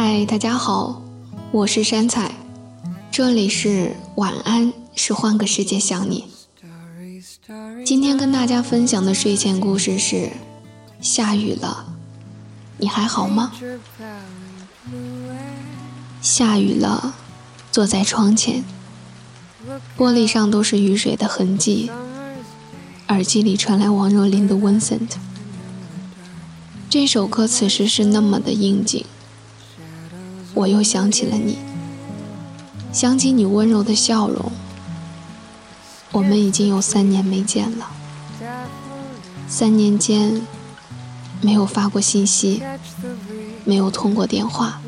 嗨，大家好，我是山菜，这里是晚安，是换个世界想你。今天跟大家分享的睡前故事是：下雨了，你还好吗？下雨了，坐在窗前，玻璃上都是雨水的痕迹，耳机里传来王若琳的《Vincent》。这首歌此时是那么的应景，我又想起了你，想起你温柔的笑容。我们已经有三年没见了，三年间没有发过信息，没有通过电话，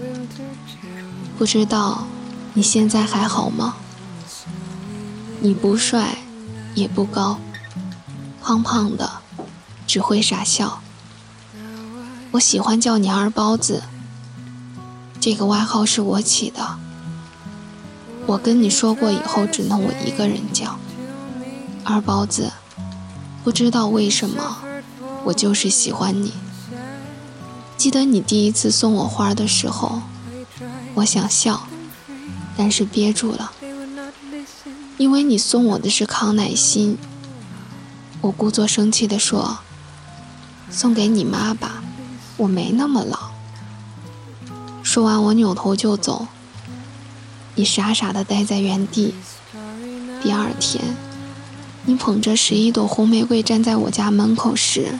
不知道你现在还好吗？你不帅，也不高，胖胖的，只会傻笑。我喜欢叫你二包子，这个外号是我起的。我跟你说过，以后只能我一个人叫二包子。不知道为什么，我就是喜欢你。记得你第一次送我花的时候，我想笑，但是憋住了，因为你送我的是康乃馨。我故作生气地说：“送给你妈吧。”我没那么老。说完，我扭头就走。你傻傻的待在原地。第二天，你捧着十一朵红玫瑰站在我家门口时，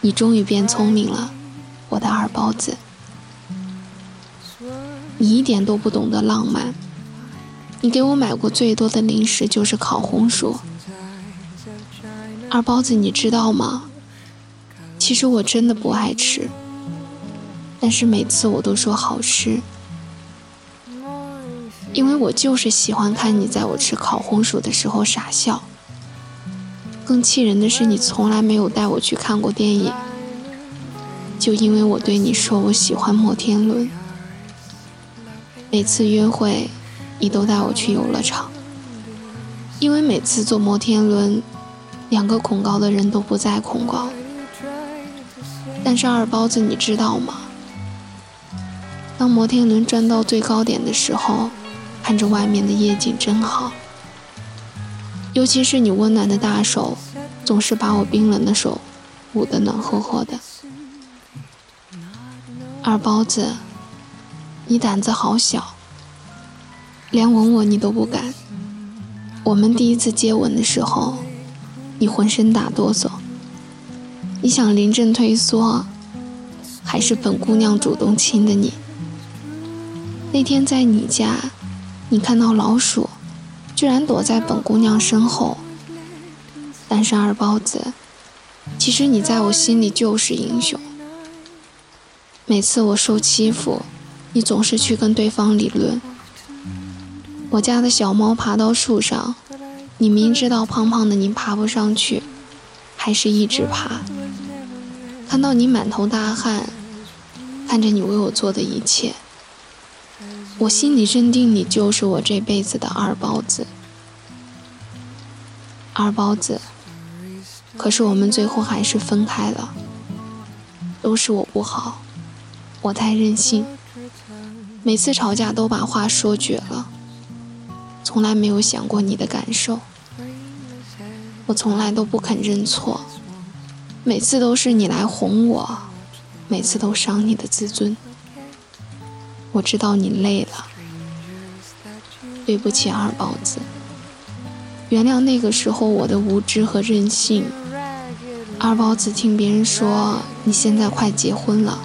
你终于变聪明了，我的二包子。你一点都不懂得浪漫。你给我买过最多的零食就是烤红薯。二包子，你知道吗？其实我真的不爱吃，但是每次我都说好吃，因为我就是喜欢看你在我吃烤红薯的时候傻笑。更气人的是，你从来没有带我去看过电影，就因为我对你说我喜欢摩天轮。每次约会，你都带我去游乐场，因为每次坐摩天轮，两个恐高的人都不再恐高。但是二包子，你知道吗？当摩天轮转到最高点的时候，看着外面的夜景真好。尤其是你温暖的大手，总是把我冰冷的手捂得暖和和的。二包子，你胆子好小，连吻我你都不敢。我们第一次接吻的时候，你浑身打哆嗦。你想临阵退缩，还是本姑娘主动亲的你？那天在你家，你看到老鼠，居然躲在本姑娘身后。但是二包子，其实你在我心里就是英雄。每次我受欺负，你总是去跟对方理论。我家的小猫爬到树上，你明知道胖胖的你爬不上去，还是一直爬。看到你满头大汗，看着你为我做的一切，我心里认定你就是我这辈子的二包子。二包子，可是我们最后还是分开了，都是我不好，我太任性，每次吵架都把话说绝了，从来没有想过你的感受，我从来都不肯认错。每次都是你来哄我，每次都伤你的自尊。我知道你累了，对不起二包子，原谅那个时候我的无知和任性。二包子听别人说你现在快结婚了，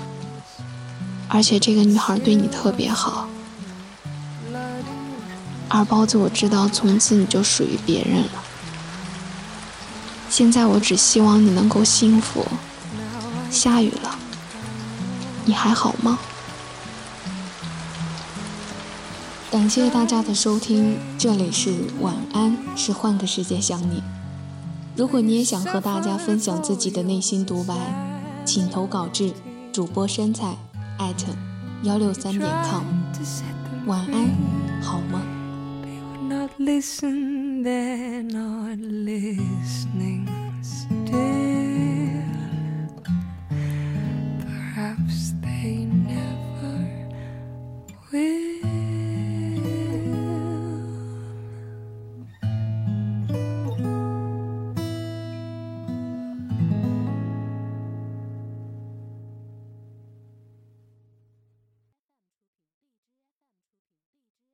而且这个女孩对你特别好。二包子，我知道从此你就属于别人了。现在我只希望你能够幸福。下雨了，你还好吗？感谢大家的收听，这里是晚安，是换个世界想你。如果你也想和大家分享自己的内心独白，请投稿至主播山菜艾特幺六三点 com。晚安，好吗？Perhaps they know.